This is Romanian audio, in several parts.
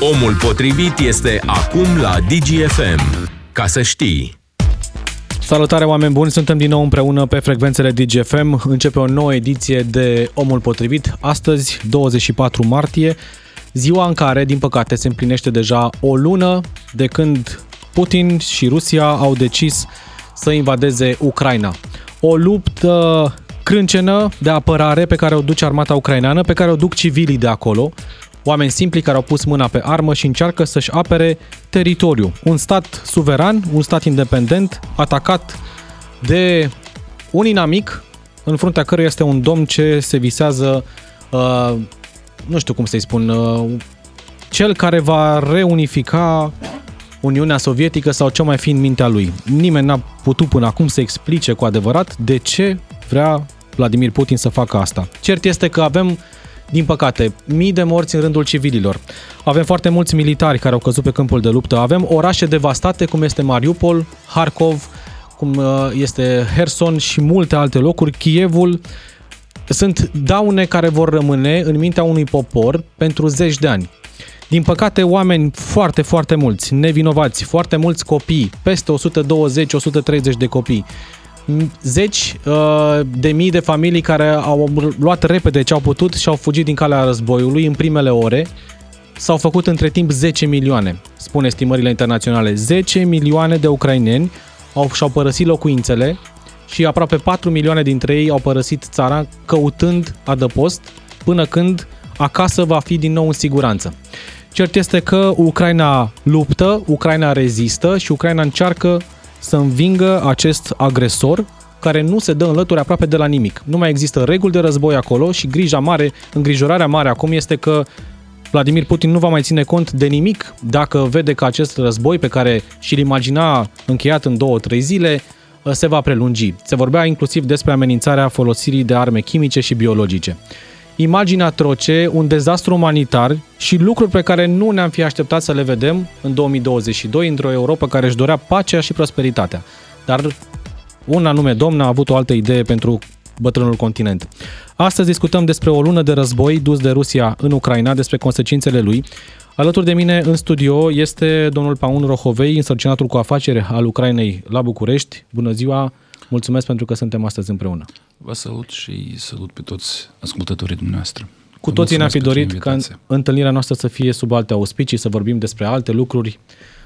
Omul potrivit este acum la DGFM. Ca să știi. Salutare oameni buni, suntem din nou împreună pe frecvențele DGFM. Începe o nouă ediție de Omul Potrivit, astăzi 24 martie, ziua în care, din păcate, se împlinește deja o lună de când Putin și Rusia au decis să invadeze Ucraina. O luptă crâncenă de apărare pe care o duce armata ucraineană, pe care o duc civilii de acolo, oameni simpli care au pus mâna pe armă și încearcă să-și apere teritoriu. Un stat suveran, un stat independent, atacat de un inamic, în fruntea căruia este un domn ce se visează, uh, nu știu cum să-i spun, uh, cel care va reunifica Uniunea Sovietică sau ce mai fi în mintea lui. Nimeni n-a putut până acum să explice cu adevărat de ce vrea Vladimir Putin să facă asta. Cert este că avem din păcate, mii de morți în rândul civililor. Avem foarte mulți militari care au căzut pe câmpul de luptă. Avem orașe devastate, cum este Mariupol, Harkov, cum uh, este Herson și multe alte locuri. Kievul sunt daune care vor rămâne în mintea unui popor pentru zeci de ani. Din păcate, oameni foarte, foarte mulți, nevinovați, foarte mulți copii, peste 120-130 de copii, zeci uh, de mii de familii care au luat repede ce au putut și au fugit din calea războiului în primele ore. S-au făcut între timp 10 milioane, spun estimările internaționale. 10 milioane de ucraineni au, și-au părăsit locuințele și aproape 4 milioane dintre ei au părăsit țara căutând adăpost până când acasă va fi din nou în siguranță. Cert este că Ucraina luptă, Ucraina rezistă și Ucraina încearcă să învingă acest agresor care nu se dă înlături aproape de la nimic. Nu mai există reguli de război acolo și grija mare, îngrijorarea mare acum este că Vladimir Putin nu va mai ține cont de nimic dacă vede că acest război pe care și-l imagina încheiat în două-trei zile se va prelungi. Se vorbea inclusiv despre amenințarea folosirii de arme chimice și biologice imagini atroce, un dezastru umanitar și lucruri pe care nu ne-am fi așteptat să le vedem în 2022 într-o Europa care își dorea pacea și prosperitatea. Dar un anume domn a avut o altă idee pentru bătrânul continent. Astăzi discutăm despre o lună de război dus de Rusia în Ucraina, despre consecințele lui. Alături de mine în studio este domnul Paun Rohovei, însărcinatul cu afacere al Ucrainei la București. Bună ziua! Mulțumesc pentru că suntem astăzi împreună. Vă salut și salut pe toți ascultătorii dumneavoastră. Cu toții ne-am fi dorit ca întâlnirea noastră să fie sub alte auspicii, să vorbim despre alte lucruri,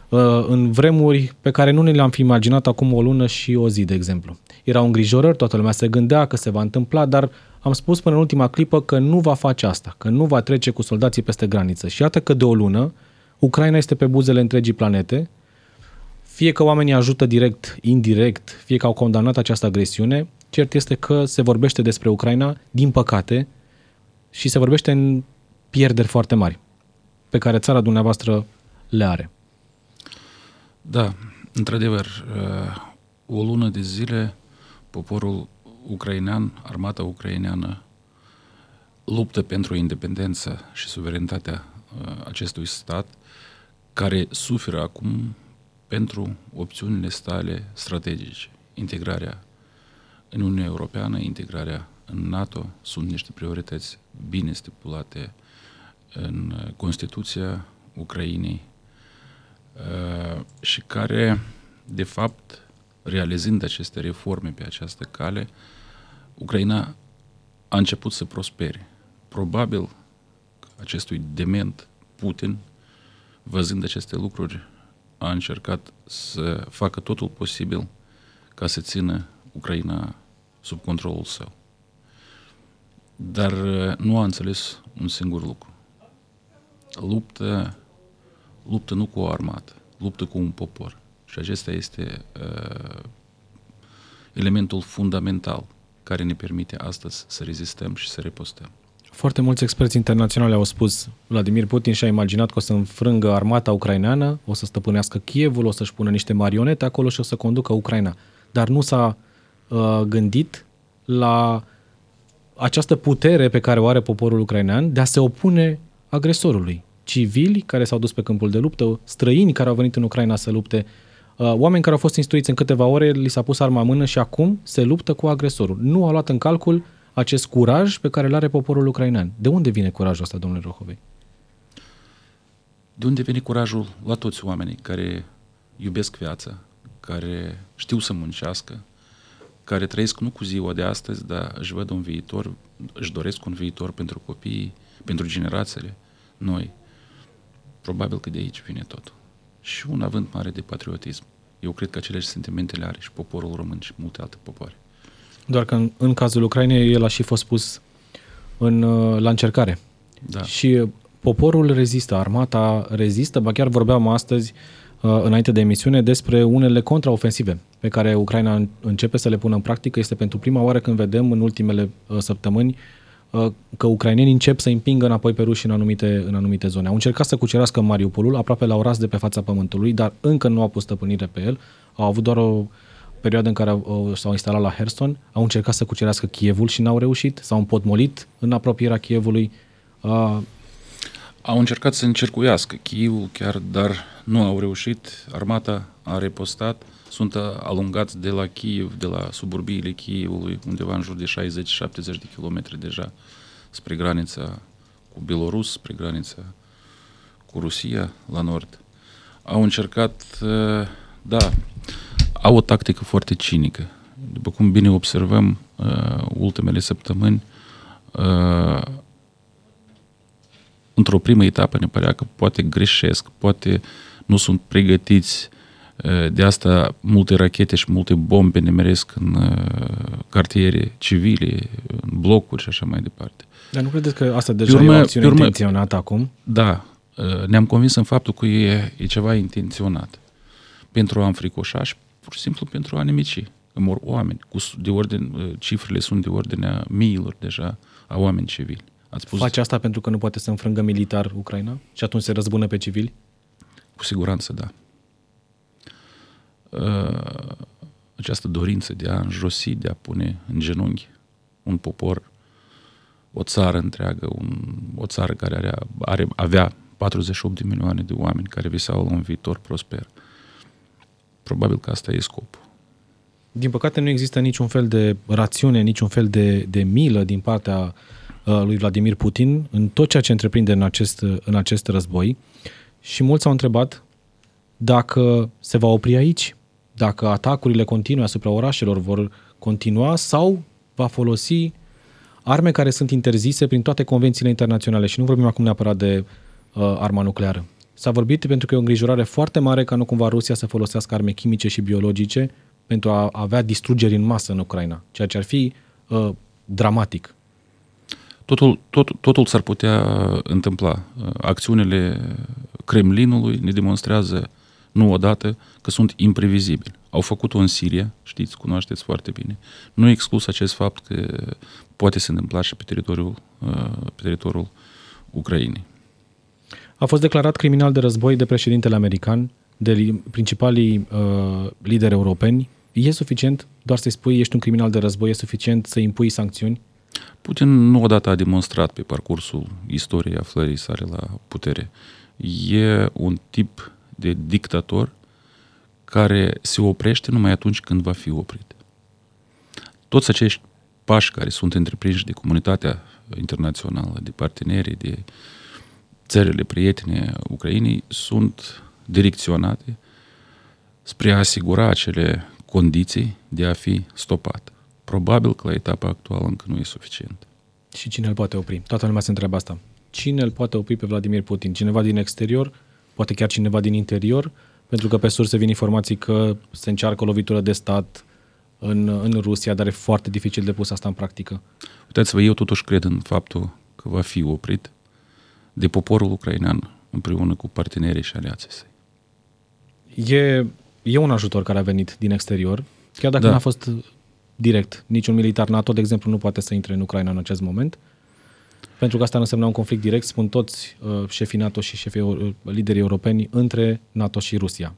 uh, în vremuri pe care nu ne le-am fi imaginat acum o lună și o zi, de exemplu. Erau îngrijorări, toată lumea se gândea că se va întâmpla, dar am spus până în ultima clipă că nu va face asta, că nu va trece cu soldații peste graniță. Și iată că de o lună Ucraina este pe buzele întregii planete, fie că oamenii ajută direct, indirect, fie că au condamnat această agresiune, cert este că se vorbește despre Ucraina, din păcate, și se vorbește în pierderi foarte mari pe care țara dumneavoastră le are. Da, într-adevăr, uh, o lună de zile poporul ucrainean, armata ucraineană, luptă pentru independența și suverenitatea uh, acestui stat, care suferă acum pentru opțiunile stale strategice. Integrarea în Uniunea Europeană, integrarea în NATO sunt niște priorități bine stipulate în Constituția Ucrainei uh, și care, de fapt, realizând aceste reforme pe această cale, Ucraina a început să prospere. Probabil acestui dement Putin, văzând aceste lucruri, a încercat să facă totul posibil ca să țină Ucraina sub controlul său. Dar uh, nu a înțeles un singur lucru. Luptă, luptă nu cu o armată, luptă cu un popor. Și acesta este uh, elementul fundamental care ne permite astăzi să rezistăm și să repostăm. Foarte mulți experți internaționali au spus Vladimir Putin și-a imaginat că o să înfrângă armata ucraineană, o să stăpânească Kievul, o să-și pună niște marionete acolo și o să conducă Ucraina. Dar nu s-a uh, gândit la această putere pe care o are poporul ucrainean de a se opune agresorului. Civili care s-au dus pe câmpul de luptă, străini care au venit în Ucraina să lupte, uh, oameni care au fost instruiți în câteva ore, li s-a pus arma în mână și acum se luptă cu agresorul. Nu au luat în calcul acest curaj pe care îl are poporul ucrainean. De unde vine curajul ăsta, domnule Rohovei? De unde vine curajul la toți oamenii care iubesc viața, care știu să muncească, care trăiesc nu cu ziua de astăzi, dar își văd un viitor, își doresc un viitor pentru copii, pentru generațiile noi. Probabil că de aici vine totul. Și un avânt mare de patriotism. Eu cred că aceleași sentimente le are și poporul român și multe alte popoare. Doar că în, în cazul Ucrainei el a și fost pus în, uh, la încercare. Da. Și poporul rezistă, armata rezistă, ba chiar vorbeam astăzi uh, înainte de emisiune despre unele contraofensive pe care Ucraina începe să le pună în practică. Este pentru prima oară când vedem în ultimele uh, săptămâni că ucrainenii încep să împingă înapoi pe ruși în anumite, în anumite zone. Au încercat să cucerească Mariupolul, aproape l-au ras de pe fața pământului, dar încă nu au pus stăpânire pe el. Au avut doar o perioadă în care au, s-au instalat la Herson, au încercat să cucerească Kievul și n-au reușit, s-au împotmolit în apropierea Kievului. Uh, au încercat să încercuiască Kievul chiar, dar nu au reușit. Armata a repostat, sunt alungați de la Kiev, de la suburbiile Kievului, undeva în jur de 60-70 de kilometri deja, spre granița cu Belarus, spre granița cu Rusia, la nord. Au încercat, da, au o tactică foarte cinică. După cum bine observăm, uh, ultimele săptămâni, uh, într-o primă etapă ne părea că poate greșesc, poate nu sunt pregătiți uh, de asta multe rachete și multe bombe ne meresc în uh, cartiere civile, în blocuri și așa mai departe. Dar nu credeți că asta deja urmă, e o acțiune urmă, intenționată acum? Da, uh, ne-am convins în faptul că e, e ceva intenționat pentru a înfricoșa și pur și simplu pentru a nemici. Că mor oameni. Cu de ordine, uh, cifrele sunt de ordinea miilor deja a oameni civili. Ați spus... Face asta pentru că nu poate să înfrângă militar Ucraina și atunci se răzbună pe civili? Cu siguranță, da. Uh, această dorință de a înjosi, de a pune în genunchi un popor, o țară întreagă, un, o țară care are, are, avea 48 de milioane de oameni care visau la un viitor prosper. Uh, Probabil că asta e scopul. Din păcate nu există niciun fel de rațiune, niciun fel de, de milă din partea uh, lui Vladimir Putin în tot ceea ce întreprinde în acest, în acest război și mulți au întrebat dacă se va opri aici, dacă atacurile continue asupra orașelor vor continua sau va folosi arme care sunt interzise prin toate convențiile internaționale și nu vorbim acum neapărat de uh, arma nucleară. S-a vorbit pentru că e o îngrijorare foarte mare ca nu cumva Rusia să folosească arme chimice și biologice pentru a avea distrugeri în masă în Ucraina, ceea ce ar fi uh, dramatic. Totul, tot, totul s-ar putea întâmpla. Acțiunile Kremlinului ne demonstrează nu odată că sunt imprevizibili. Au făcut-o în Siria, știți, cunoașteți foarte bine. Nu exclus acest fapt că poate se întâmpla și pe teritoriul, uh, pe teritoriul Ucrainei. A fost declarat criminal de război de președintele american, de principalii uh, lideri europeni. E suficient doar să-i spui ești un criminal de război, e suficient să impui sancțiuni? Putin nu odată a demonstrat pe parcursul istoriei aflării sale la putere. E un tip de dictator care se oprește numai atunci când va fi oprit. Toți acești pași care sunt întreprinși de comunitatea internațională, de partenerii, de uh, țările prietene Ucrainei sunt direcționate spre a asigura acele condiții de a fi stopat. Probabil că la etapa actuală încă nu e suficient. Și cine îl poate opri? Toată lumea se întreabă asta. Cine îl poate opri pe Vladimir Putin? Cineva din exterior? Poate chiar cineva din interior? Pentru că pe surse vin informații că se încearcă o lovitură de stat în, în Rusia, dar e foarte dificil de pus asta în practică. Uitați-vă, eu totuși cred în faptul că va fi oprit de poporul ucrainean împreună cu partenerii și aliații săi. E, e un ajutor care a venit din exterior, chiar dacă da. n-a fost direct. Niciun militar NATO, de exemplu, nu poate să intre în Ucraina în acest moment, pentru că asta nu însemna un conflict direct, spun toți uh, șefii NATO și șefii uh, liderii europeni, între NATO și Rusia.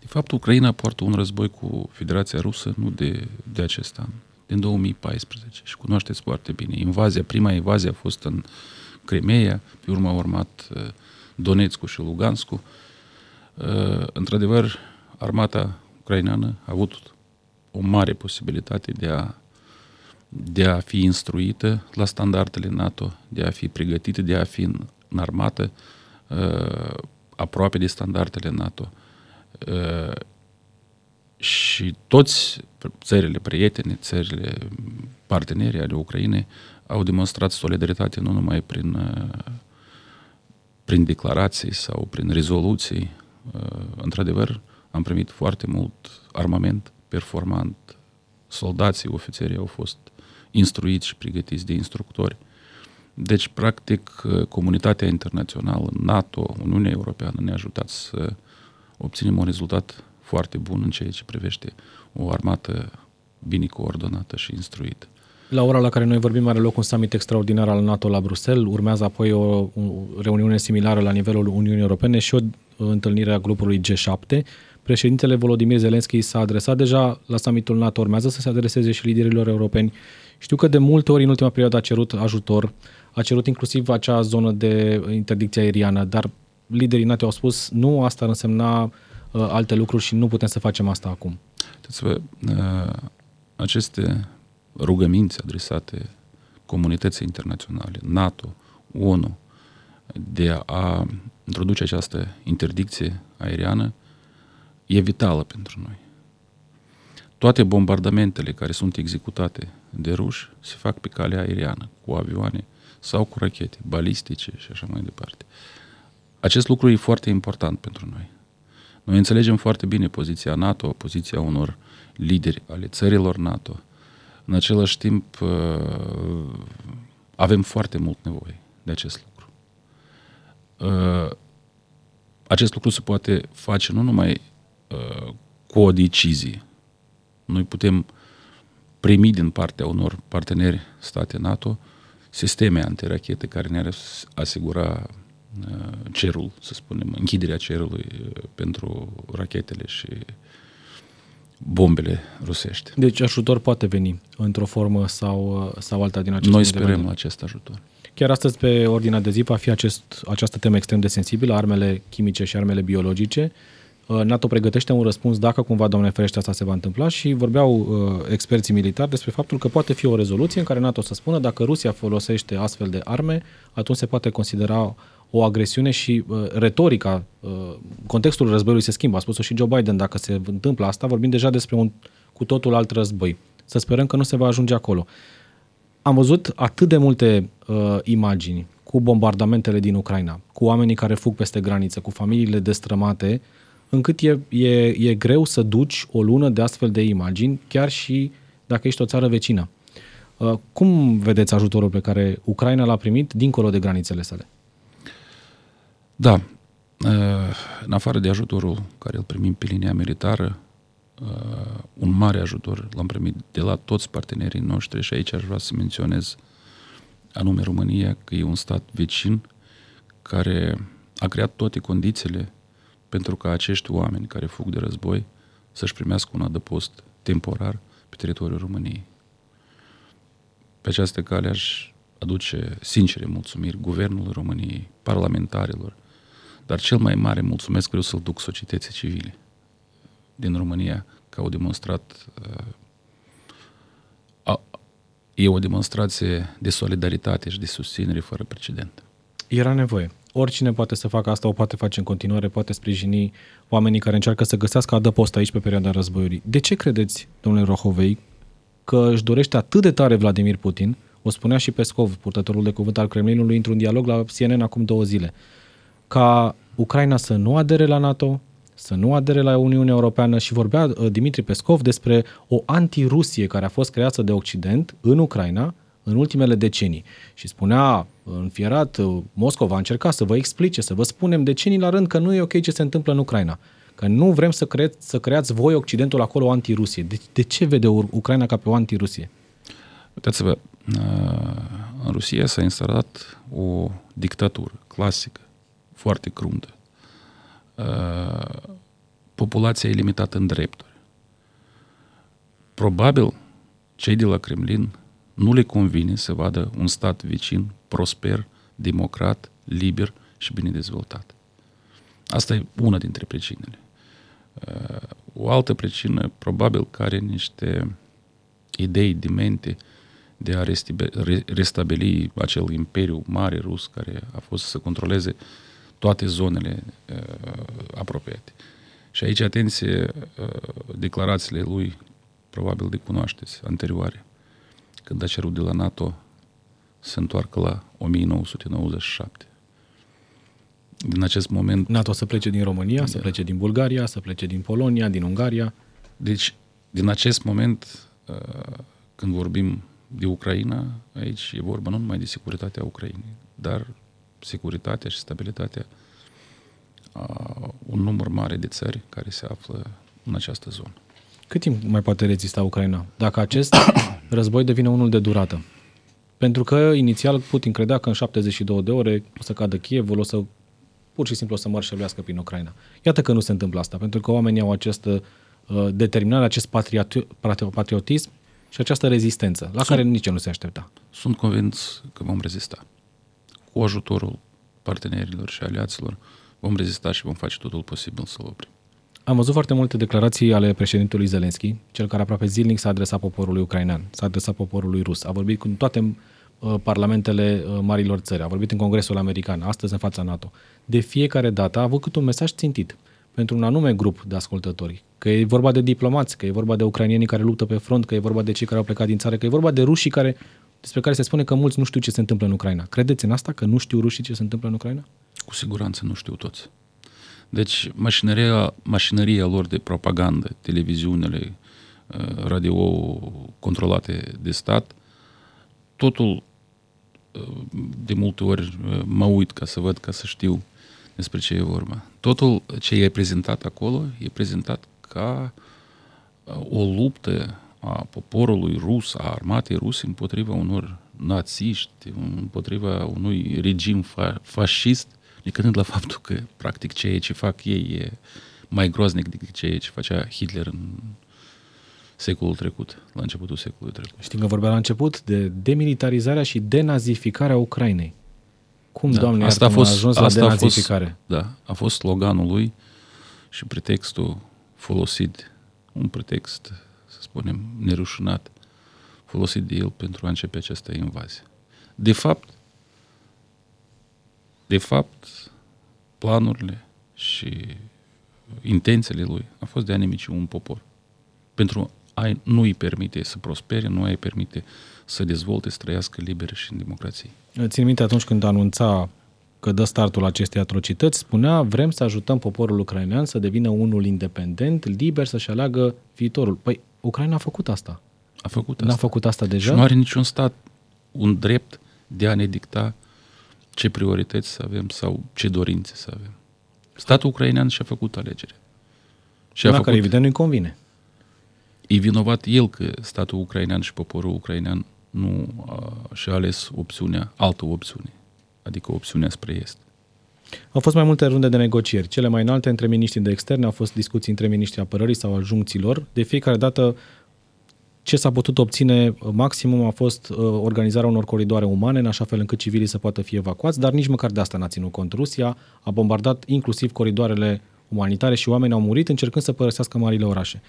De fapt, Ucraina poartă un război cu Federația Rusă nu de, de acest an, din 2014 și cunoașteți foarte bine. Invazia, prima invazie a fost în Crimea, pe urmă a urmat uh, Donetskul și Luganskul. Uh, într-adevăr, armata ucraineană a avut o mare posibilitate de a, de a fi instruită la standardele NATO, de a fi pregătită, de a fi în, în armată. Uh, aproape de standardele NATO. Și toți țările prietene, țările parteneri ale Ucrainei au demonstrat solidaritate nu numai prin, prin declarații sau prin rezoluții. Într-adevăr, am primit foarte mult armament performant. Soldații, ofițerii au fost instruiți și pregătiți de instructori. Deci, practic, comunitatea internațională, NATO, Uniunea Europeană ne-a ajutat să obținem un rezultat foarte bun în ceea ce privește o armată bine coordonată și instruită. La ora la care noi vorbim are loc un summit extraordinar al NATO la Bruxelles, urmează apoi o, o reuniune similară la nivelul Uniunii Europene și o întâlnire a grupului G7. Președintele Volodymyr Zelensky s-a adresat deja la summitul NATO, urmează să se adreseze și liderilor europeni. Știu că de multe ori în ultima perioadă a cerut ajutor, a cerut inclusiv acea zonă de interdicție aeriană, dar liderii NATO au spus nu, asta ar însemna uh, alte lucruri și nu putem să facem asta acum. uh, aceste rugăminți adresate comunității internaționale, NATO, ONU, de a introduce această interdicție aeriană e vitală pentru noi. Toate bombardamentele care sunt executate de ruși se fac pe calea aeriană, cu avioane sau cu rachete balistice și așa mai departe. Acest lucru e foarte important pentru noi. Noi înțelegem foarte bine poziția NATO, poziția unor lideri ale țărilor NATO. În același timp, uh, avem foarte mult nevoie de acest lucru. Uh, acest lucru se poate face nu numai uh, cu o decizie. Noi putem primi din partea unor parteneri state NATO sisteme antirachete care ne-ar asigura cerul, să spunem, închiderea cerului pentru rachetele și bombele rusești. Deci ajutor poate veni într-o formă sau, sau alta din acest Noi sperăm acest ajutor. Chiar astăzi pe ordinea de zi va fi acest, această temă extrem de sensibilă, armele chimice și armele biologice. NATO pregătește un răspuns dacă cumva, domnule ferește, asta se va întâmpla și vorbeau uh, experții militari despre faptul că poate fi o rezoluție în care NATO să spună dacă Rusia folosește astfel de arme, atunci se poate considera o agresiune și uh, retorica, uh, contextul războiului se schimbă. A spus-o și Joe Biden, dacă se întâmplă asta, vorbim deja despre un cu totul alt război. Să sperăm că nu se va ajunge acolo. Am văzut atât de multe uh, imagini cu bombardamentele din Ucraina, cu oamenii care fug peste graniță, cu familiile destrămate, încât e, e, e greu să duci o lună de astfel de imagini, chiar și dacă ești o țară vecină. Uh, cum vedeți ajutorul pe care Ucraina l-a primit dincolo de granițele sale? Da. În afară de ajutorul care îl primim pe linia militară, un mare ajutor l-am primit de la toți partenerii noștri și aici aș vrea să menționez anume România, că e un stat vecin care a creat toate condițiile pentru ca acești oameni care fug de război să-și primească un adăpost temporar pe teritoriul României. Pe această cale aș aduce sincere mulțumiri guvernului României, parlamentarilor, dar cel mai mare mulțumesc vreau să-l duc societății civile din România, că au demonstrat uh, a, e o demonstrație de solidaritate și de susținere fără precedent. Era nevoie. Oricine poate să facă asta, o poate face în continuare, poate sprijini oamenii care încearcă să găsească adăpost aici pe perioada războiului. De ce credeți, domnule Rohovei, că își dorește atât de tare Vladimir Putin, o spunea și Pescov, purtătorul de cuvânt al Kremlinului, într-un dialog la CNN acum două zile, ca Ucraina să nu adere la NATO, să nu adere la Uniunea Europeană și vorbea uh, Dimitri Pescov despre o antirusie care a fost creată de Occident în Ucraina în ultimele decenii. Și spunea înfierat, uh, Moscova a încercat să vă explice, să vă spunem decenii la rând că nu e ok ce se întâmplă în Ucraina. Că nu vrem să, cre- să creați voi Occidentul acolo antirusie. De, de ce vede Ucraina ca pe o antirusie? Uitați-vă, uh, în Rusia s-a instalat o dictatură clasică foarte cruntă. Uh, populația e limitată în drepturi. Probabil cei de la Kremlin nu le convine să vadă un stat vecin prosper, democrat, liber și bine dezvoltat. Asta e una dintre pricinele. Uh, o altă pricină, probabil, care niște idei de mente de a restabili acel imperiu mare rus care a fost să controleze toate zonele uh, apropiate. Și aici, atenție, uh, declarațiile lui, probabil de cunoașteți, anterioare, când a cerut de la NATO să întoarcă la 1997. Din acest moment... NATO să plece din România, da. să plece din Bulgaria, să plece din Polonia, din Ungaria. Deci, din acest moment, uh, când vorbim de Ucraina, aici e vorba nu numai de securitatea Ucrainei, dar securitatea și stabilitatea a un număr mare de țări care se află în această zonă. Cât timp mai poate rezista Ucraina? Dacă acest război devine unul de durată? Pentru că inițial Putin credea că în 72 de ore o să cadă Kiev, o să pur și simplu o să mărșăluiască prin Ucraina. Iată că nu se întâmplă asta, pentru că oamenii au această uh, determinare, acest patriotism și această rezistență, la sunt, care nici nu se aștepta. Sunt convins că vom rezista. Cu ajutorul partenerilor și aliaților vom rezista și vom face totul posibil să-l oprim. Am văzut foarte multe declarații ale președintelui Zelenski, cel care aproape zilnic s-a adresat poporului ucrainean, s-a adresat poporului rus, a vorbit cu toate uh, parlamentele uh, marilor țări, a vorbit în Congresul American, astăzi în fața NATO. De fiecare dată a avut cât un mesaj țintit pentru un anume grup de ascultători. Că e vorba de diplomați, că e vorba de ucrainienii care luptă pe front, că e vorba de cei care au plecat din țară, că e vorba de rușii care, despre care se spune că mulți nu știu ce se întâmplă în Ucraina. Credeți în asta, că nu știu rușii ce se întâmplă în Ucraina? Cu siguranță nu știu toți. Deci mașinăria, mașinăria lor de propagandă, televiziunile, uh, radio controlate de stat, totul uh, de multe ori uh, mă uit ca să văd, ca să știu despre ce e vorba. Totul ce e prezentat acolo e prezentat ca o luptă a poporului rus, a armatei ruse împotriva unor națiști, împotriva unui regim fa- fascist necând la faptul că, practic, ceea ce fac ei e mai groaznic decât ceea ce facea Hitler în secolul trecut, la începutul secolului trecut. Știi că vorbea la început de demilitarizarea și denazificarea Ucrainei. Cum, da, Doamne, asta a fost, a ajuns asta la denazificare? A fost, da, a fost sloganul lui și pretextul folosit, un pretext, să spunem, nerușinat, folosit de el pentru a începe această invazie. De fapt, de fapt, planurile și intențiile lui a fost de a nemici un popor. Pentru a nu îi permite să prospere, nu îi permite să dezvolte, să trăiască liber și în democrație. Țin minte atunci când anunța că dă startul acestei atrocități, spunea vrem să ajutăm poporul ucrainean să devină unul independent, liber, să-și aleagă viitorul. Păi, Ucraina a făcut asta. A făcut asta. N-a făcut asta deja? Și nu are niciun stat un drept de a ne dicta ce priorități să avem sau ce dorințe să avem. Statul ucrainean și-a făcut alegere. Și a făcut, care evident nu-i convine. E vinovat el că statul ucrainean și poporul ucrainean nu a, și-a ales opțiunea, altă opțiune, adică opțiunea spre est. Au fost mai multe runde de negocieri. Cele mai înalte între miniștrii de externe au fost discuții între miniștrii apărării sau ajuncților. De fiecare dată ce s-a putut obține maximum a fost uh, organizarea unor coridoare umane, în așa fel încât civilii să poată fi evacuați, dar nici măcar de asta n-a ținut cont. Rusia a bombardat inclusiv coridoarele umanitare și oamenii au murit încercând să părăsească marile orașe.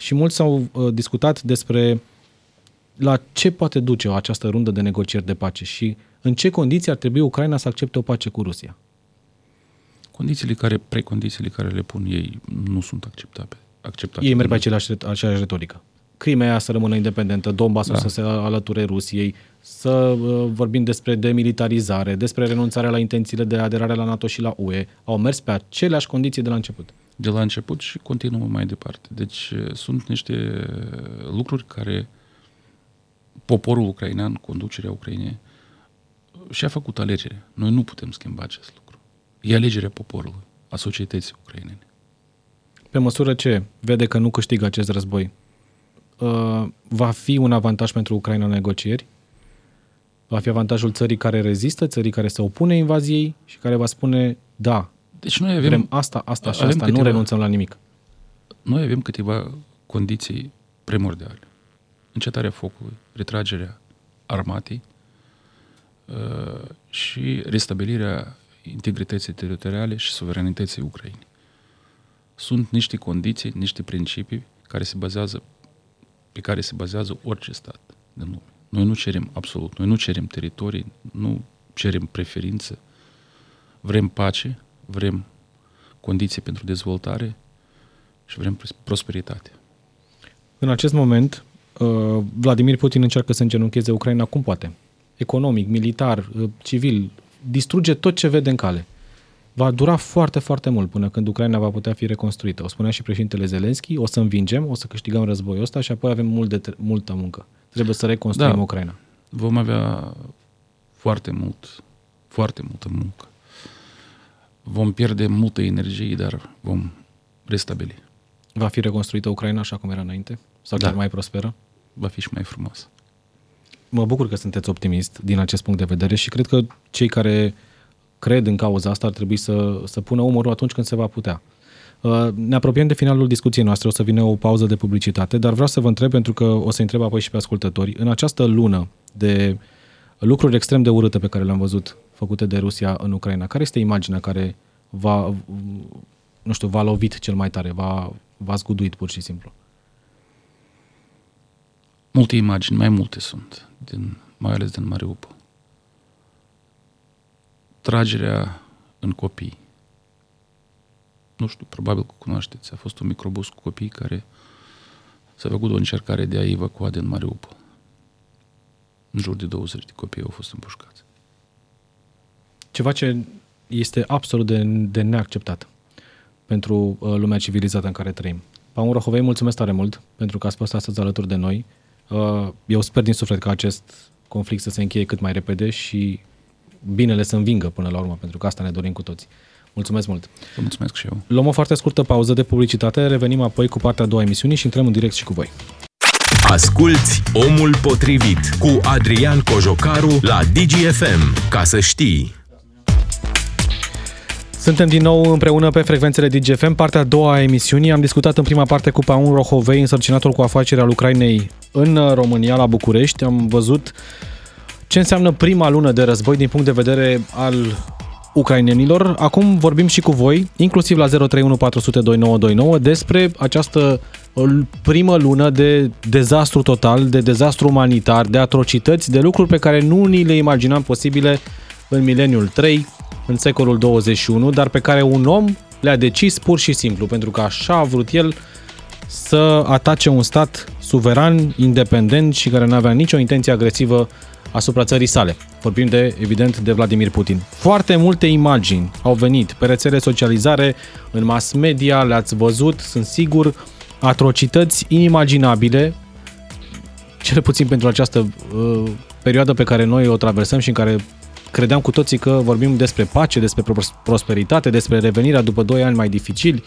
Și mulți s-au uh, discutat despre la ce poate duce această rundă de negocieri de pace și în ce condiții ar trebui Ucraina să accepte o pace cu Rusia. Condițiile care, precondițiile care le pun ei nu sunt acceptabile. acceptabile. Ei merg pe același, aceeași retorică. Crimea să rămână independentă, Donbassul da. să se alăture Rusiei, să uh, vorbim despre demilitarizare, despre renunțarea la intențiile de aderare la NATO și la UE. Au mers pe aceleași condiții de la început. De la început și continuă mai departe. Deci uh, sunt niște uh, lucruri care poporul ucrainean, conducerea Ucrainei, și-a făcut alegere. Noi nu putem schimba acest lucru. E alegerea poporului, a societății ucrainene. Pe măsură ce vede că nu câștigă acest război, uh, va fi un avantaj pentru Ucraina în negocieri? Va fi avantajul țării care rezistă, țării care se opune invaziei și care va spune da, deci noi avem, vrem asta, asta și asta, câteva, nu renunțăm la nimic. Noi avem câteva condiții primordiale. Încetarea focului, retragerea armatei uh, și restabilirea integrității teritoriale și suveranității Ucrainei. Sunt niște condiții, niște principii care se bazează pe care se bazează orice stat din lume. Noi nu cerem absolut, noi nu cerem teritorii, nu cerem preferință, vrem pace vrem condiții pentru dezvoltare și vrem prosperitate. În acest moment, uh, Vladimir Putin încearcă să îngenuncheze Ucraina cum poate. Economic, militar, uh, civil, distruge tot ce vede în cale. Va dura foarte, foarte mult până când Ucraina va putea fi reconstruită. O spunea și președintele Zelenski, o să învingem, o să câștigăm războiul ăsta și apoi avem mult de, multă muncă. Trebuie să reconstruim da, Ucraina. Vom avea foarte mult, foarte multă muncă. Vom pierde multă energie, dar vom restabili. Va fi reconstruită Ucraina așa cum era înainte? Sau da. chiar mai prosperă? Va fi și mai frumos. Mă bucur că sunteți optimist din acest punct de vedere și cred că cei care cred în cauza asta ar trebui să, să pună umărul atunci când se va putea. Uh, ne apropiem de finalul discuției noastre, o să vină o pauză de publicitate, dar vreau să vă întreb, pentru că o să întreb apoi și pe ascultători, în această lună de lucruri extrem de urâte pe care le-am văzut făcute de Rusia în Ucraina, care este imaginea care va, nu știu, v-a lovit cel mai tare, v-a, v-a zguduit pur și simplu? Multe imagini, mai multe sunt, din, mai ales din Mariupol. Tragerea în copii. Nu știu, probabil că cunoașteți. A fost un microbus cu copii care s-a făcut o încercare de a evacua din Mariupol. În jur de 20 de copii au fost împușcați. Ceva ce este absolut de, de neacceptat pentru uh, lumea civilizată în care trăim. Paul Rohovei, mulțumesc tare mult pentru că ați fost astăzi alături de noi. Uh, eu sper din suflet ca acest conflict să se încheie cât mai repede și binele să învingă până la urmă, pentru că asta ne dorim cu toți. Mulțumesc mult! Vă mulțumesc și eu! Luăm o foarte scurtă pauză de publicitate, revenim apoi cu partea a doua emisiunii și intrăm în direct și cu voi. Asculți Omul Potrivit cu Adrian Cojocaru la DGFM, ca să știi. Suntem din nou împreună pe frecvențele DGFM, partea a doua a emisiunii. Am discutat în prima parte cu Paun Rohovei, însărcinatul cu afacerea al Ucrainei în România, la București. Am văzut ce înseamnă prima lună de război din punct de vedere al ucrainenilor. Acum vorbim și cu voi, inclusiv la 031402929, despre această primă lună de dezastru total, de dezastru umanitar, de atrocități, de lucruri pe care nu ni le imaginam posibile în mileniul 3, în secolul 21, dar pe care un om le-a decis pur și simplu, pentru că așa a vrut el să atace un stat suveran, independent și care nu avea nicio intenție agresivă asupra țării sale. Vorbim de, evident, de Vladimir Putin. Foarte multe imagini au venit pe rețele socializare, în mass media, le-ați văzut, sunt sigur, atrocități inimaginabile, cel puțin pentru această uh, perioadă pe care noi o traversăm și în care credeam cu toții că vorbim despre pace, despre prosperitate, despre revenirea după 2 ani mai dificili.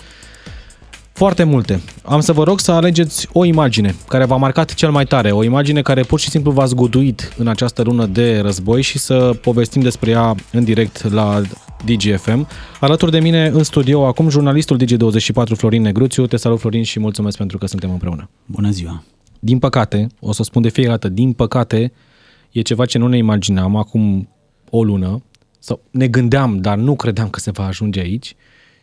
Foarte multe. Am să vă rog să alegeți o imagine care v-a marcat cel mai tare, o imagine care pur și simplu v-a zguduit în această lună de război și să povestim despre ea în direct la DGFM. Alături de mine în studio acum jurnalistul Digi24 Florin Negruțiu. Te salut Florin și mulțumesc pentru că suntem împreună. Bună ziua! Din păcate, o să spun de fiecare dată, din păcate, e ceva ce nu ne imaginam acum o lună, sau ne gândeam, dar nu credeam că se va ajunge aici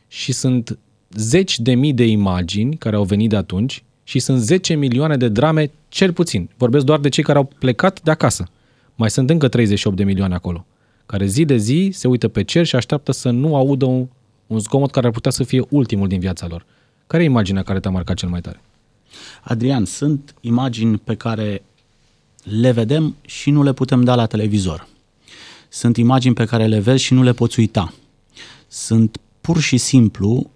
și sunt zeci de mii de imagini care au venit de atunci și sunt 10 milioane de drame cel puțin. Vorbesc doar de cei care au plecat de acasă. Mai sunt încă 38 de milioane acolo, care zi de zi se uită pe cer și așteaptă să nu audă un, un zgomot care ar putea să fie ultimul din viața lor. Care e imaginea care te-a marcat cel mai tare? Adrian, sunt imagini pe care le vedem și nu le putem da la televizor. Sunt imagini pe care le vezi și nu le poți uita. Sunt pur și simplu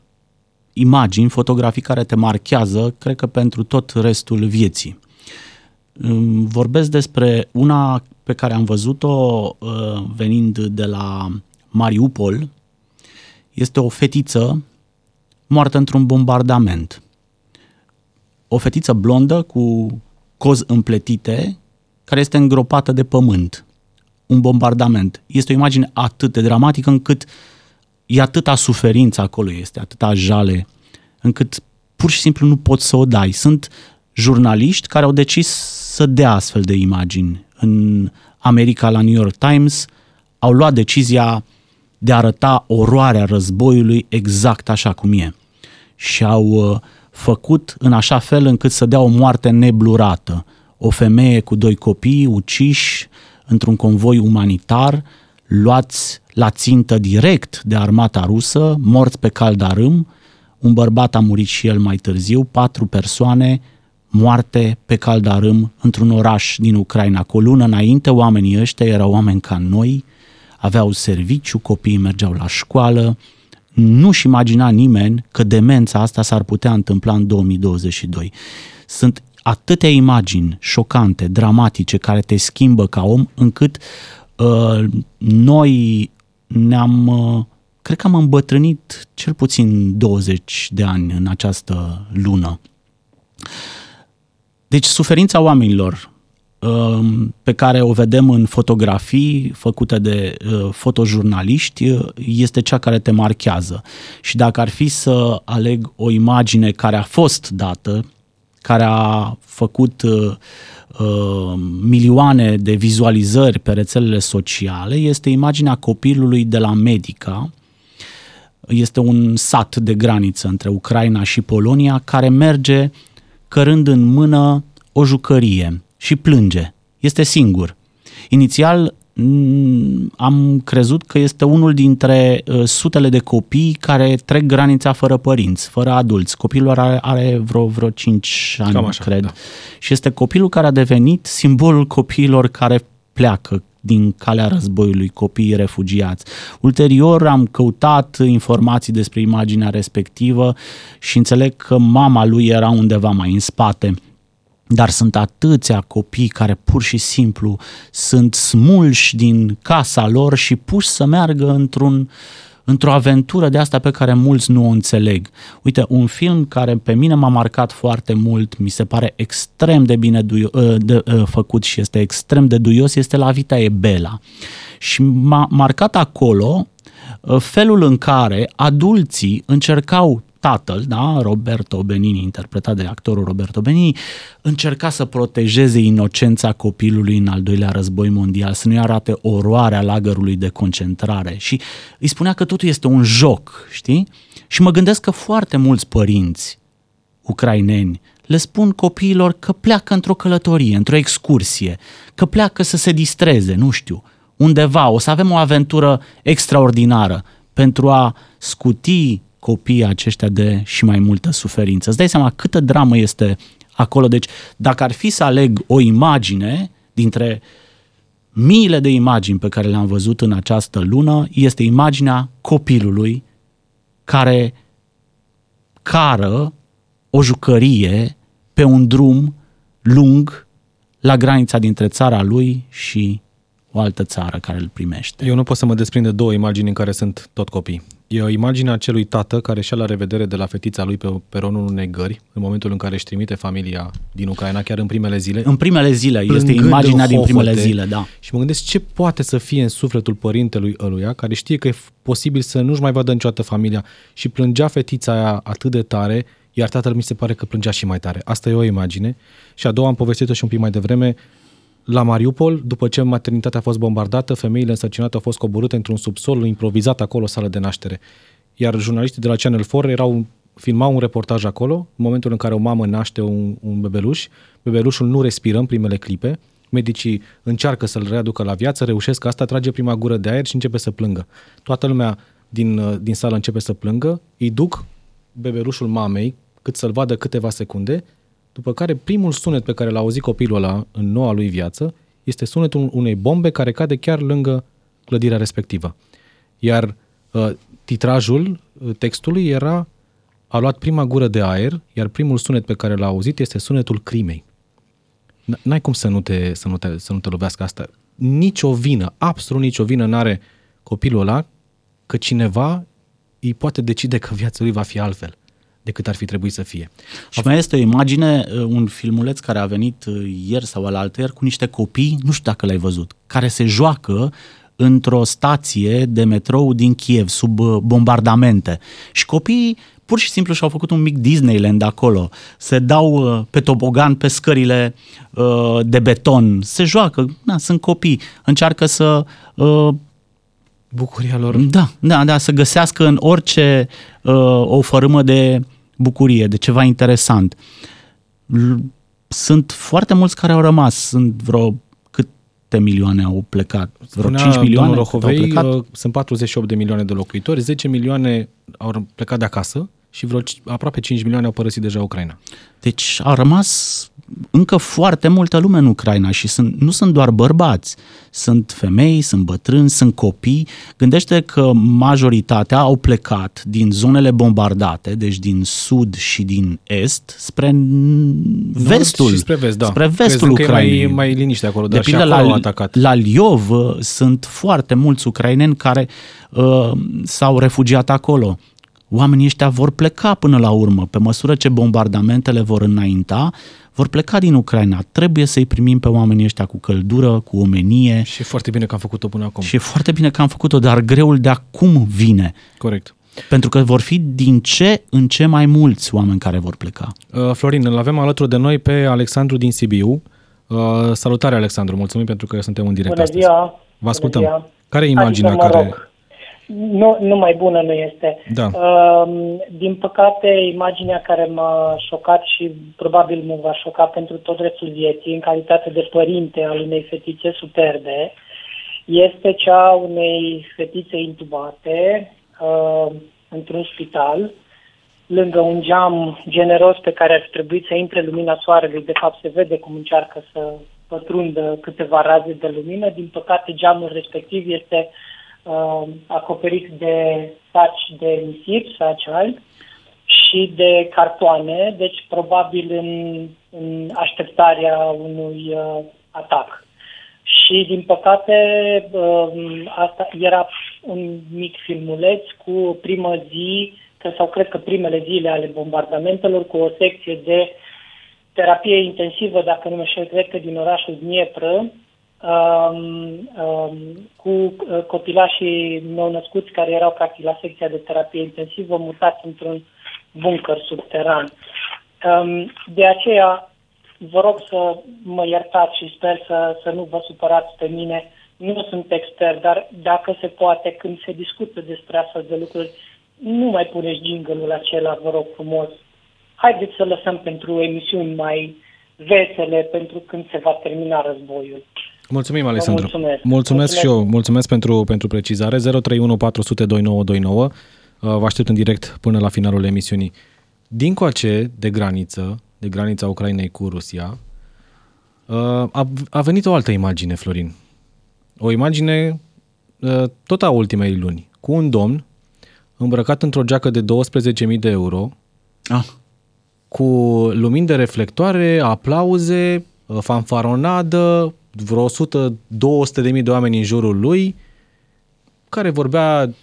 imagini, fotografii care te marchează, cred că pentru tot restul vieții. Vorbesc despre una pe care am văzut-o uh, venind de la Mariupol. Este o fetiță moartă într-un bombardament. O fetiță blondă cu cozi împletite care este îngropată de pământ un bombardament. Este o imagine atât de dramatică încât e atâta suferință acolo, este atâta jale, încât pur și simplu nu poți să o dai. Sunt jurnaliști care au decis să dea astfel de imagini. În America, la New York Times, au luat decizia de a arăta oroarea războiului exact așa cum e. Și au uh, făcut în așa fel încât să dea o moarte neblurată. O femeie cu doi copii uciși, într-un convoi umanitar luați la țintă direct de armata rusă, morți pe caldarâm, un bărbat a murit și el mai târziu, patru persoane moarte pe caldarâm într-un oraș din Ucraina. Cu o lună înainte, oamenii ăștia erau oameni ca noi, aveau serviciu, copiii mergeau la școală, nu-și imagina nimeni că demența asta s-ar putea întâmpla în 2022. Sunt atâtea imagini șocante, dramatice, care te schimbă ca om, încât uh, noi ne-am, uh, cred că am îmbătrânit cel puțin 20 de ani în această lună. Deci suferința oamenilor um, pe care o vedem în fotografii făcute de uh, fotojurnaliști uh, este cea care te marchează. Și dacă ar fi să aleg o imagine care a fost dată, care a făcut uh, uh, milioane de vizualizări pe rețelele sociale, este imaginea copilului de la Medica. Este un sat de graniță între Ucraina și Polonia care merge cărând în mână o jucărie și plânge. Este singur. Inițial Mm, am crezut că este unul dintre uh, sutele de copii care trec granița fără părinți, fără adulți. Copilul are, are vreo, vreo 5 ani, Cam așa, cred. Da. Și este copilul care a devenit simbolul copiilor care pleacă din calea războiului, copiii refugiați. Ulterior am căutat informații despre imaginea respectivă și înțeleg că mama lui era undeva mai în spate dar sunt atâția copii care pur și simplu sunt smulși din casa lor și puși să meargă într-un, într-o aventură de asta pe care mulți nu o înțeleg. Uite, un film care pe mine m-a marcat foarte mult, mi se pare extrem de bine duio, ă, de, de, ă, făcut și este extrem de duios, este La Vita e Bela. Și m-a marcat acolo ă, felul în care adulții încercau tatăl, da, Roberto Benini, interpretat de actorul Roberto Benini, încerca să protejeze inocența copilului în al doilea război mondial, să nu-i arate oroarea lagărului de concentrare și îi spunea că totul este un joc, știi? Și mă gândesc că foarte mulți părinți ucraineni le spun copiilor că pleacă într-o călătorie, într-o excursie, că pleacă să se distreze, nu știu, undeva, o să avem o aventură extraordinară pentru a scuti copiii aceștia de și mai multă suferință. Îți dai seama câtă dramă este acolo. Deci, dacă ar fi să aleg o imagine dintre miile de imagini pe care le-am văzut în această lună, este imaginea copilului care cară o jucărie pe un drum lung la granița dintre țara lui și o altă țară care îl primește. Eu nu pot să mă desprind de două imagini în care sunt tot copii. E o imagine a acelui tată care și-a la revedere de la fetița lui pe peronul unei gări, în momentul în care își trimite familia din Ucraina, chiar în primele zile. În primele zile, este imaginea din primele zile, da. Și mă gândesc ce poate să fie în sufletul părintelui ăluia, care știe că e posibil să nu-și mai vadă niciodată familia și plângea fetița aia atât de tare, iar tatăl mi se pare că plângea și mai tare. Asta e o imagine. Și a doua am povestit-o și un pic mai devreme, la Mariupol, după ce maternitatea a fost bombardată, femeile însărcinate au fost coborâte într-un subsol improvizat acolo, sală de naștere. Iar jurnaliștii de la Channel 4 erau, filmau un reportaj acolo, în momentul în care o mamă naște un, un bebeluș, bebelușul nu respiră în primele clipe, medicii încearcă să-l readucă la viață, reușesc asta, trage prima gură de aer și începe să plângă. Toată lumea din, din sală începe să plângă, îi duc bebelușul mamei, cât să-l vadă câteva secunde, după care primul sunet pe care l-a auzit copilul ăla în noua lui viață este sunetul unei bombe care cade chiar lângă clădirea respectivă. Iar uh, titrajul uh, textului era a luat prima gură de aer, iar primul sunet pe care l-a auzit este sunetul crimei. N-ai cum să nu te, să nu te, să nu te lovească asta. Nici o vină, absolut nici o vină n-are copilul ăla că cineva îi poate decide că viața lui va fi altfel decât ar fi trebuit să fie. Și mai este o imagine, uh, un filmuleț care a venit uh, ieri sau al alter cu niște copii, nu știu dacă l-ai văzut, care se joacă într-o stație de metrou din Kiev, sub uh, bombardamente. Și copiii pur și simplu și-au făcut un mic Disneyland acolo. Se dau pe tobogan pe scările de beton, se joacă, na, sunt copii, încearcă să bucuria lor. Da, da, da, să găsească în orice uh, o fărâmă de bucurie, de ceva interesant. Sunt foarte mulți care au rămas, sunt vreo câte milioane au plecat? Vreo Spunea 5 milioane domnul cât au Rohovei, plecat? uh, sunt 48 de milioane de locuitori, 10 milioane au plecat de acasă și vreo ci- aproape 5 milioane au părăsit deja Ucraina. Deci a rămas încă foarte multă lume în Ucraina și sunt, nu sunt doar bărbați, sunt femei, sunt bătrâni, sunt copii. Gândește că majoritatea au plecat din zonele bombardate, deci din sud și din est, spre vestul, și spre vest, da. spre vestul Crezând că e Ucrainei. mai, mai liniște acolo, De dar și pildă, acolo la, au atacat. la Liov uh, sunt foarte mulți ucraineni care uh, s-au refugiat acolo. Oamenii ăștia vor pleca până la urmă. Pe măsură ce bombardamentele vor înainta, vor pleca din Ucraina. Trebuie să-i primim pe oamenii ăștia cu căldură, cu omenie Și e foarte bine că am făcut-o până acum. și e foarte bine că am făcut-o, dar greul de acum vine. Corect. Pentru că vor fi din ce în ce mai mulți oameni care vor pleca. Uh, Florin, îl avem alături de noi pe Alexandru din Sibiu. Uh, salutare, Alexandru, mulțumim pentru că suntem în direct Bună astăzi. ziua! Vă ascultăm. Bună ziua. Care e imaginea adică, mă care... rog, nu, nu mai bună nu este. Da. Uh, din păcate, imaginea care m-a șocat și probabil mă va șoca pentru tot restul vieții, în calitate de părinte al unei fetițe superbe, este cea a unei fetițe intubate uh, într-un spital, lângă un geam generos pe care ar fi trebuit să intre lumina soarelui. De fapt, se vede cum încearcă să pătrundă câteva raze de lumină. Din păcate, geamul respectiv este uh, acoperit de saci de nisip, saci albi, și de cartoane, deci probabil în, în așteptarea unui uh, atac. Și, din păcate, uh, asta era un mic filmuleț cu o primă zi, că- sau cred că primele zile ale bombardamentelor, cu o secție de terapie intensivă, dacă nu mă știu, cred că din orașul Dniepră, um, um, cu uh, copilașii nou-născuți care erau practic la secția de terapie intensivă, mutați într-un bunker subteran. Um, de aceea, vă rog să mă iertați și sper să, să nu vă supărați pe mine. Nu sunt expert, dar dacă se poate, când se discută despre astfel de lucruri, nu mai puneți jingle-ul acela, vă rog frumos. Haideți să lăsăm pentru emisiuni mai vesele, pentru când se va termina războiul. Mulțumim, Alexandru. mulțumesc. mulțumesc și Mulțumesc. eu. Mulțumesc pentru, pentru precizare. 031 400 2929. Uh, Vă aștept în direct până la finalul emisiunii. Dincoace de graniță, de granița Ucrainei cu Rusia, uh, a, a venit o altă imagine, Florin. O imagine uh, tot a ultimei luni, cu un domn îmbrăcat într-o geacă de 12.000 de euro, Ah, cu lumini de reflectoare, aplauze, uh, fanfaronadă, vreo 100-200 de mii de oameni în jurul lui, care vorbea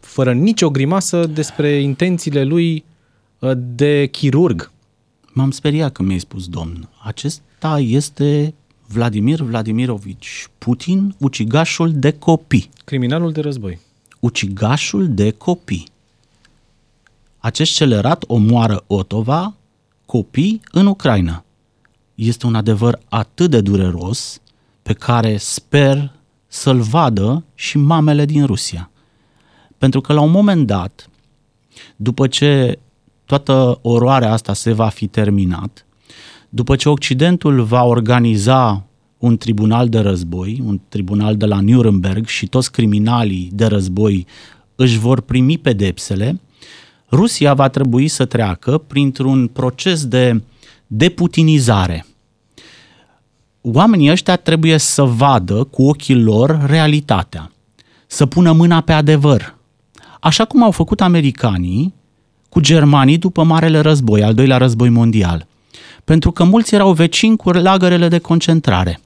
fără nicio grimasă despre intențiile lui uh, de chirurg. m-am speriat când mi-ai spus domn. Acesta este Vladimir Vladimirovici Putin, ucigașul de copii. Criminalul de război. ucigașul de copii. Acest celerat omoară Otova copii în Ucraina. Este un adevăr atât de dureros pe care sper să-l vadă și mamele din Rusia. Pentru că la un moment dat, după ce toată oroarea asta se va fi terminat, după ce Occidentul va organiza un tribunal de război, un tribunal de la Nuremberg și toți criminalii de război își vor primi pedepsele, Rusia va trebui să treacă printr-un proces de deputinizare. Oamenii ăștia trebuie să vadă cu ochii lor realitatea, să pună mâna pe adevăr, așa cum au făcut americanii cu germanii după Marele Război, al doilea război mondial. Pentru că mulți erau vecini cu lagărele de concentrare,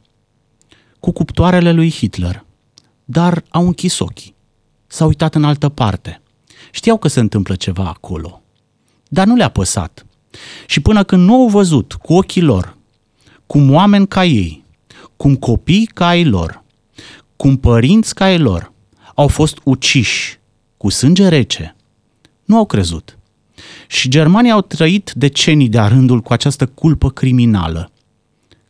cu cuptoarele lui Hitler, dar au închis ochii, s-au uitat în altă parte. Știau că se întâmplă ceva acolo, dar nu le-a păsat. Și până când nu au văzut cu ochii lor cum oameni ca ei, cum copii ca ai lor, cum părinți ca ai lor au fost uciși cu sânge rece, nu au crezut. Și germanii au trăit decenii de-a rândul cu această culpă criminală,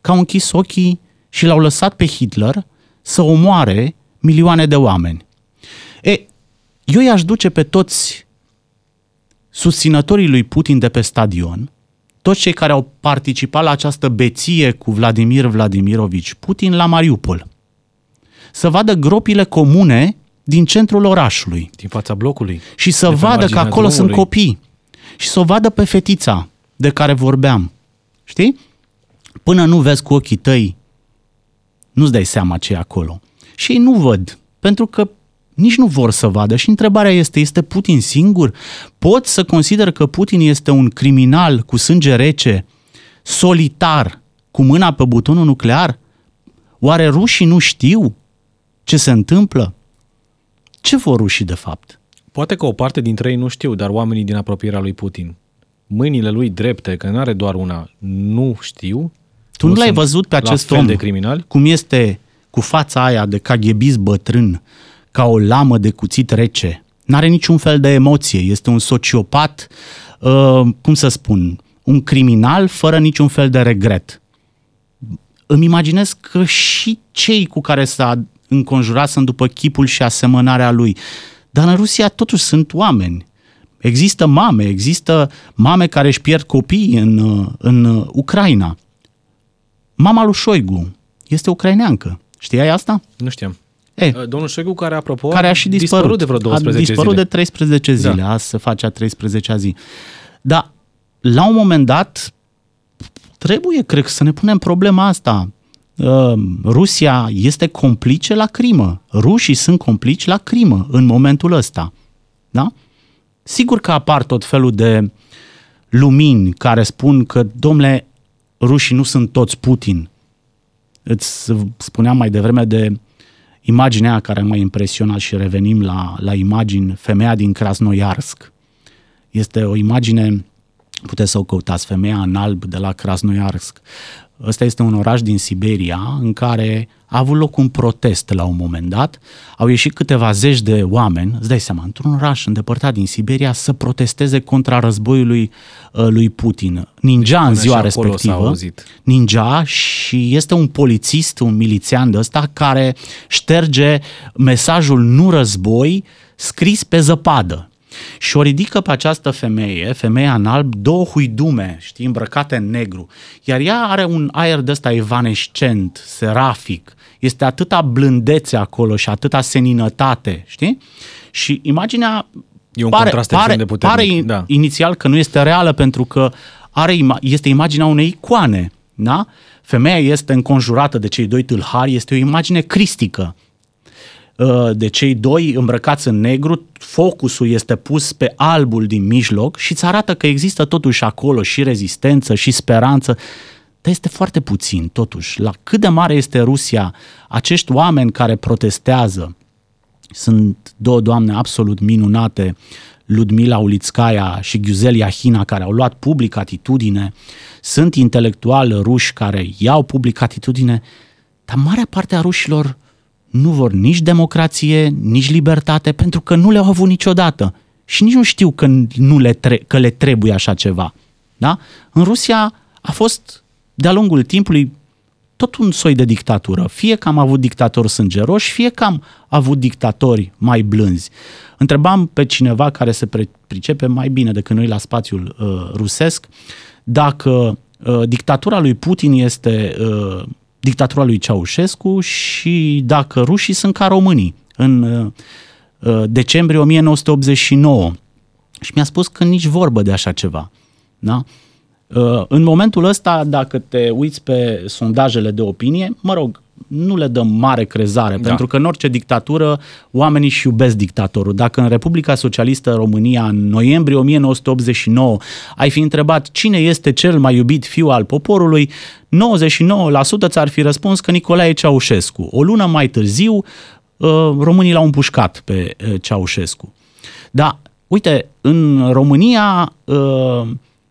că au închis ochii și l-au lăsat pe Hitler să omoare milioane de oameni. E, eu i-aș duce pe toți susținătorii lui Putin de pe stadion, toți cei care au participat la această beție cu Vladimir Vladimirovici Putin la Mariupol. Să vadă gropile comune din centrul orașului. Din fața blocului. Și să vadă că acolo drumului. sunt copii. Și să o vadă pe fetița de care vorbeam. Știi? Până nu vezi cu ochii tăi, nu-ți dai seama ce e acolo. Și ei nu văd, pentru că nici nu vor să vadă. Și întrebarea este, este Putin singur? Pot să consider că Putin este un criminal cu sânge rece, solitar, cu mâna pe butonul nuclear? Oare rușii nu știu ce se întâmplă? Ce vor rușii de fapt? Poate că o parte dintre ei nu știu, dar oamenii din apropierea lui Putin, mâinile lui drepte, că nu are doar una, nu știu. Tu nu, nu l-ai văzut pe acest om de criminal? cum este cu fața aia de caghebist bătrân, ca o lamă de cuțit rece. N-are niciun fel de emoție, este un sociopat, uh, cum să spun, un criminal fără niciun fel de regret. Îmi imaginez că și cei cu care s-a înconjurat sunt după chipul și asemănarea lui. Dar în Rusia totuși sunt oameni. Există mame, există mame care își pierd copii în, în Ucraina. Mama lui Șoigu este ucraineancă. Știai asta? Nu știam. E, Domnul Șoigu, care, apropo, care a și dispărut, dispărut de vreo 12 a dispărut zile. de 13 zile, da. azi se face a 13 zi. Dar, la un moment dat, trebuie, cred, să ne punem problema asta. Uh, Rusia este complice la crimă. Rușii sunt complici la crimă în momentul ăsta. Da? Sigur că apar tot felul de lumini care spun că, domnule, rușii nu sunt toți Putin. Îți spuneam mai devreme de imaginea care m-a impresionat și revenim la, la imagini, femeia din Krasnoiarsk. Este o imagine, puteți să o căutați, femeia în alb de la Krasnoiarsk. Ăsta este un oraș din Siberia în care a avut loc un protest la un moment dat. Au ieșit câteva zeci de oameni, îți dai seama, într-un oraș îndepărtat din Siberia să protesteze contra războiului uh, lui Putin. Ninja în ziua respectivă. Ninja și este un polițist, un milițian de ăsta care șterge mesajul nu război scris pe zăpadă. Și o ridică pe această femeie, femeia în alb, două huidume, știi, îmbrăcate în negru. Iar ea are un aer de ăsta evanescent, serafic. Este atâta blândețe acolo și atâta seninătate, știi? Și imaginea E un pare, contrast pare, de puternic. pare da. inițial că nu este reală pentru că are, este imaginea unei icoane, da? Femeia este înconjurată de cei doi tâlhari, este o imagine cristică. Uh, de cei doi îmbrăcați în negru, focusul este pus pe albul din mijloc și îți arată că există totuși acolo și rezistență și speranță, dar este foarte puțin totuși. La cât de mare este Rusia, acești oameni care protestează, sunt două doamne absolut minunate, Ludmila Ulitskaya și Ghiuzel Hina, care au luat public atitudine, sunt intelectuali ruși care iau public atitudine, dar marea parte a rușilor nu vor nici democrație, nici libertate, pentru că nu le-au avut niciodată. Și nici nu știu că, nu le, tre- că le trebuie așa ceva. Da? În Rusia a fost, de-a lungul timpului, tot un soi de dictatură. Fie că am avut dictatori sângeroși, fie că am avut dictatori mai blânzi. Întrebam pe cineva care se pricepe mai bine decât noi la spațiul uh, rusesc dacă uh, dictatura lui Putin este uh, dictatura lui Ceaușescu și dacă rușii sunt ca românii în uh, uh, decembrie 1989. Și mi-a spus că nici vorbă de așa ceva. Da? Uh, în momentul ăsta, dacă te uiți pe sondajele de opinie, mă rog, nu le dăm mare crezare, da. pentru că în orice dictatură oamenii și iubesc dictatorul. Dacă în Republica Socialistă România, în noiembrie 1989, ai fi întrebat cine este cel mai iubit fiu al poporului, 99% ți-ar fi răspuns că Nicolae Ceaușescu. O lună mai târziu, uh, românii l-au împușcat pe uh, Ceaușescu. Da, uite, în România uh,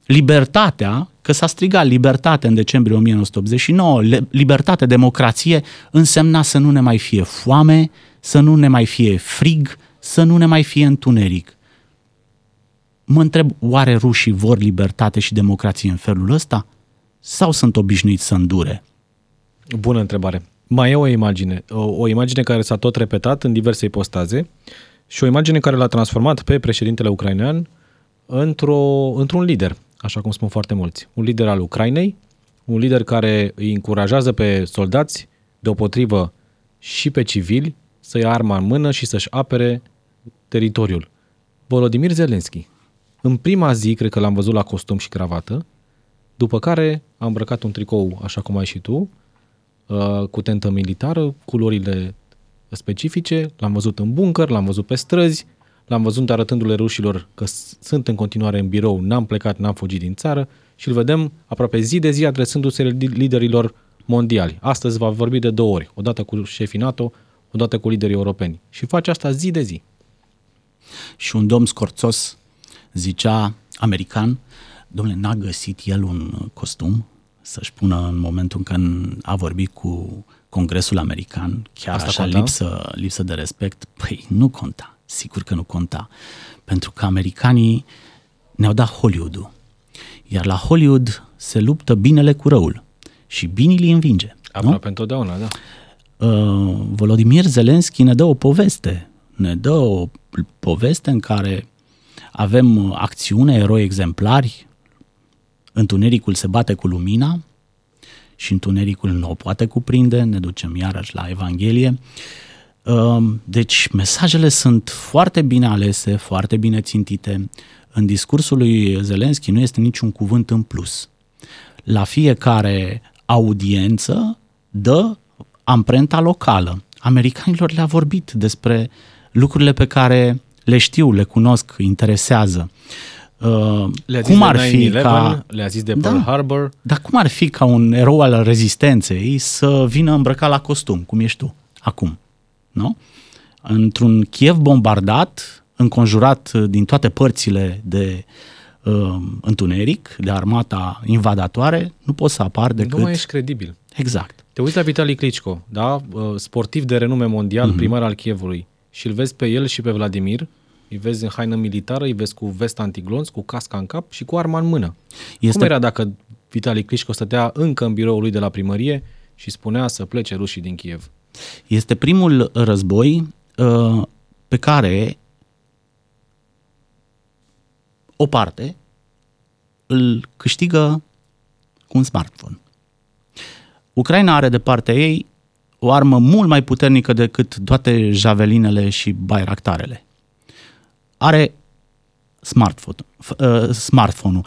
libertatea, că s-a strigat libertate în decembrie 1989, libertate, democrație, însemna să nu ne mai fie foame, să nu ne mai fie frig, să nu ne mai fie întuneric. Mă întreb, oare rușii vor libertate și democrație în felul ăsta? Sau sunt obișnuiți să îndure? Bună întrebare. Mai e o imagine, o, o imagine care s-a tot repetat în diverse ipostaze și o imagine care l-a transformat pe președintele ucrainean într-o, într-un lider așa cum spun foarte mulți. Un lider al Ucrainei, un lider care îi încurajează pe soldați, deopotrivă și pe civili, să ia arma în mână și să-și apere teritoriul. Volodymyr Zelensky. În prima zi, cred că l-am văzut la costum și cravată, după care a îmbrăcat un tricou, așa cum ai și tu, uh, cu tentă militară, culorile specifice, l-am văzut în bunker, l-am văzut pe străzi, l-am văzut arătându-le rușilor că sunt în continuare în birou, n-am plecat, n-am fugit din țară și îl vedem aproape zi de zi adresându-se liderilor mondiali. Astăzi va vorbi de două ori, odată cu șefii NATO, odată cu liderii europeni. Și face asta zi de zi. Și un domn scorțos zicea, american, domnule, n-a găsit el un costum să-și pună în momentul în care a vorbit cu Congresul American, chiar Asta așa conta? lipsă, lipsă de respect, păi nu conta, sigur că nu conta, pentru că americanii ne-au dat Hollywood-ul, iar la Hollywood se luptă binele cu răul și binii îi învinge. Aproape întotdeauna, da. Uh, Volodymyr Zelensky ne dă o poveste, ne dă o poveste în care avem acțiune, eroi exemplari, întunericul se bate cu lumina și întunericul nu o poate cuprinde, ne ducem iarăși la Evanghelie. Um, deci mesajele sunt foarte bine alese, foarte bine țintite. În discursul lui Zelenski nu este niciun cuvânt în plus. La fiecare audiență dă amprenta locală. Americanilor le-a vorbit despre lucrurile pe care le știu, le cunosc, interesează. Uh, le-a cum ar fi ca le-a zis de Pearl da, Harbor. Dar cum ar fi ca un erou al rezistenței să vină îmbrăcat la costum, cum ești tu acum, nu? Într-un Kiev bombardat, înconjurat din toate părțile de uh, întuneric, de armata invadatoare, nu poți să apar decât... Nu mai ești credibil. Exact. Te uiți la Vitali Klitschko, da? Uh, sportiv de renume mondial, uh-huh. primar al Kievului, și îl vezi pe el și pe Vladimir, îi vezi în haină militară, îi vezi cu vest antiglonț, cu casca în cap și cu arma în mână. Este... Cum era dacă Vitali Klitschko stătea încă în biroul lui de la primărie și spunea să plece rușii din Kiev? Este primul război uh, pe care o parte îl câștigă cu un smartphone. Ucraina are de partea ei o armă mult mai puternică decât toate javelinele și bairactarele are smartphone, uh, smartphone-ul.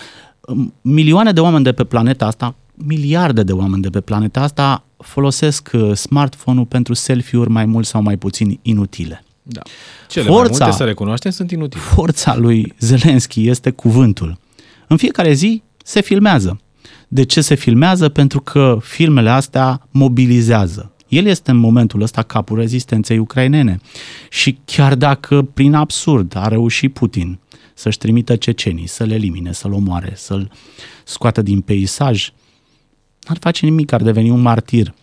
Milioane de oameni de pe planeta asta, miliarde de oameni de pe planeta asta folosesc uh, smartphone-ul pentru selfie-uri mai mult sau mai puțin inutile. Da. Cele forța, mai multe, să recunoaștem, sunt inutile. Forța lui Zelensky este cuvântul. În fiecare zi se filmează. De ce se filmează? Pentru că filmele astea mobilizează. El este în momentul ăsta capul rezistenței ucrainene. Și chiar dacă prin absurd a reușit Putin să-și trimită cecenii, să-l elimine, să-l omoare, să-l scoată din peisaj, n-ar face nimic, ar deveni un martir.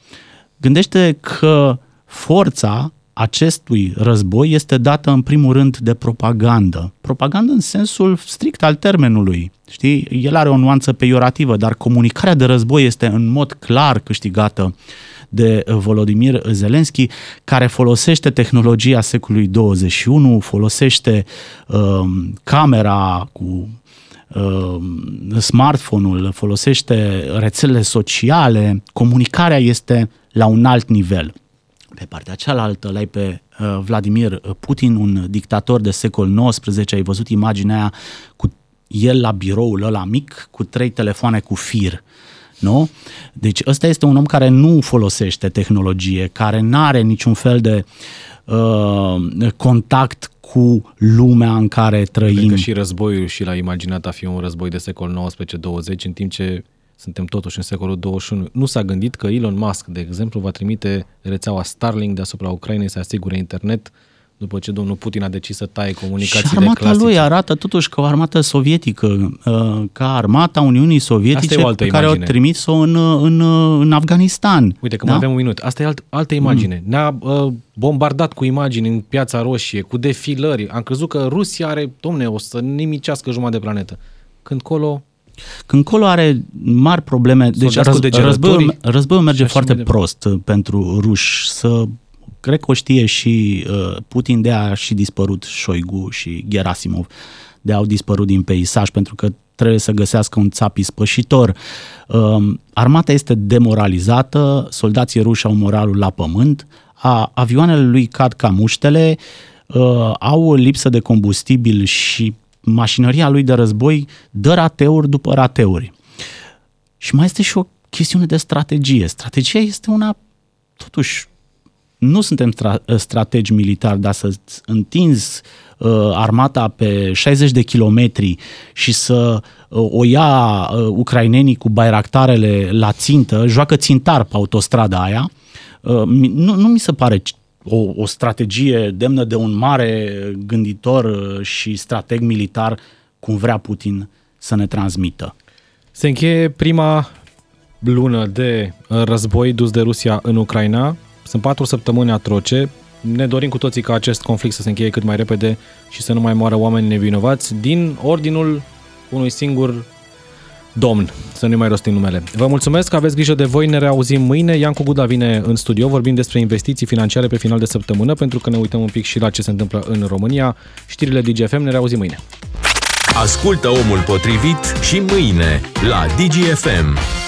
Gândește că forța acestui război este dată în primul rând de propagandă. Propagandă în sensul strict al termenului. Știi? El are o nuanță peiorativă, dar comunicarea de război este în mod clar câștigată de Volodymyr Zelensky, care folosește tehnologia secolului 21, folosește uh, camera cu uh, smartphone-ul, folosește rețelele sociale, comunicarea este la un alt nivel. Pe partea cealaltă l-ai pe uh, Vladimir Putin, un dictator de secol XIX, ai văzut imaginea aia cu el la biroul ăla mic, cu trei telefoane cu fir nu? Deci ăsta este un om care nu folosește tehnologie, care nu are niciun fel de uh, contact cu lumea în care trăim. Cred că și războiul și l-a imaginat a fi un război de secol XIX-20, în timp ce suntem totuși în secolul 21. Nu s-a gândit că Elon Musk, de exemplu, va trimite rețeaua Starlink deasupra Ucrainei să asigure internet uh, după ce domnul Putin a decis să taie comunicațiile Și armata clasice. lui arată totuși ca o armată sovietică, uh, ca armata Uniunii Sovietice pe care imagine. au trimis-o în, în, în Afganistan. Uite că da? mai avem un minut. Asta e alt, altă imagine. Mm. Ne-a uh, bombardat cu imagini în Piața Roșie, cu defilări. Am crezut că Rusia are, domne, o să nimicească jumătate de planetă. Când colo când colo are mari probleme, deci răz, războiul, războiul merge foarte prost pentru ruși să cred că o știe și uh, Putin, de a și dispărut Șoigu și Gerasimov, de au dispărut din peisaj, pentru că trebuie să găsească un țap ispășitor. Um, armata este demoralizată, soldații ruși au moralul la pământ, a, avioanele lui cad ca muștele, uh, au lipsă de combustibil și mașinăria lui de război dă rateuri după rateuri. Și mai este și o chestiune de strategie. Strategia este una, totuși, nu suntem stra- strategi militari, dar să întinzi uh, armata pe 60 de kilometri și să uh, o ia uh, ucrainenii cu bairactarele la țintă, joacă țintar pe autostrada aia, uh, nu, nu mi se pare o, o strategie demnă de un mare gânditor uh, și strateg militar cum vrea Putin să ne transmită. Se încheie prima lună de război dus de Rusia în Ucraina. Sunt patru săptămâni atroce. Ne dorim cu toții ca acest conflict să se încheie cât mai repede și să nu mai moară oameni nevinovați din ordinul unui singur domn, să nu mai rostim numele. Vă mulțumesc, aveți grijă de voi, ne reauzim mâine. Iancu Guda vine în studio, vorbim despre investiții financiare pe final de săptămână, pentru că ne uităm un pic și la ce se întâmplă în România. Știrile DGFM, ne reauzim mâine. Ascultă omul potrivit și mâine la DGFM.